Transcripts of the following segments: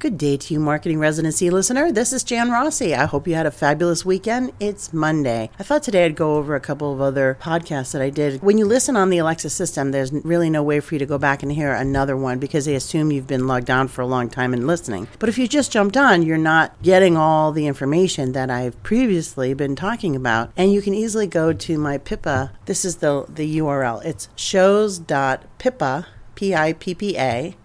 Good day to you, Marketing Residency listener. This is Jan Rossi. I hope you had a fabulous weekend. It's Monday. I thought today I'd go over a couple of other podcasts that I did. When you listen on the Alexa system, there's really no way for you to go back and hear another one because they assume you've been logged on for a long time and listening. But if you just jumped on, you're not getting all the information that I've previously been talking about. And you can easily go to my Pippa. This is the, the URL. It's shows.pippa, P-I-P-P-A,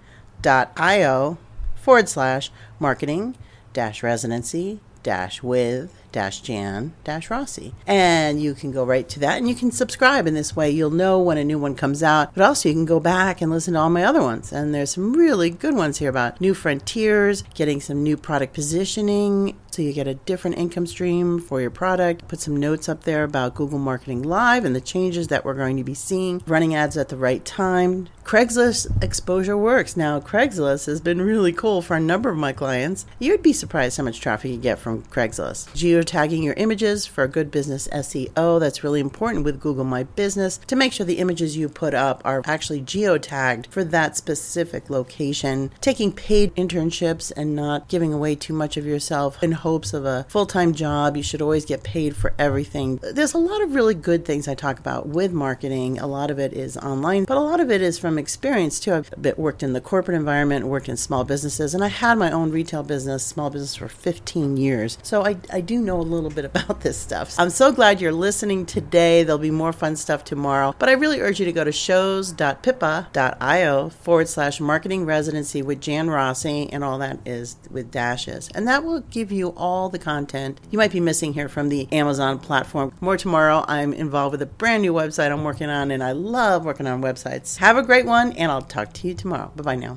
dot I-O forward slash marketing dash residency dash with dash jan dash rossi and you can go right to that and you can subscribe in this way you'll know when a new one comes out but also you can go back and listen to all my other ones and there's some really good ones here about new frontiers getting some new product positioning so you get a different income stream for your product. Put some notes up there about Google Marketing Live and the changes that we're going to be seeing, running ads at the right time. Craigslist exposure works. Now, Craigslist has been really cool for a number of my clients. You'd be surprised how much traffic you get from Craigslist. Geotagging your images for a good business SEO, that's really important with Google My Business to make sure the images you put up are actually geotagged for that specific location. Taking paid internships and not giving away too much of yourself in hopes of a full time job. You should always get paid for everything. There's a lot of really good things I talk about with marketing. A lot of it is online, but a lot of it is from experience too. I've worked in the corporate environment, worked in small businesses, and I had my own retail business, small business for 15 years. So I, I do know a little bit about this stuff. I'm so glad you're listening today. There'll be more fun stuff tomorrow, but I really urge you to go to shows.pippa.io forward slash marketing residency with Jan Rossi, and all that is with dashes. And that will give you all the content you might be missing here from the Amazon platform. More tomorrow. I'm involved with a brand new website I'm working on, and I love working on websites. Have a great one, and I'll talk to you tomorrow. Bye bye now.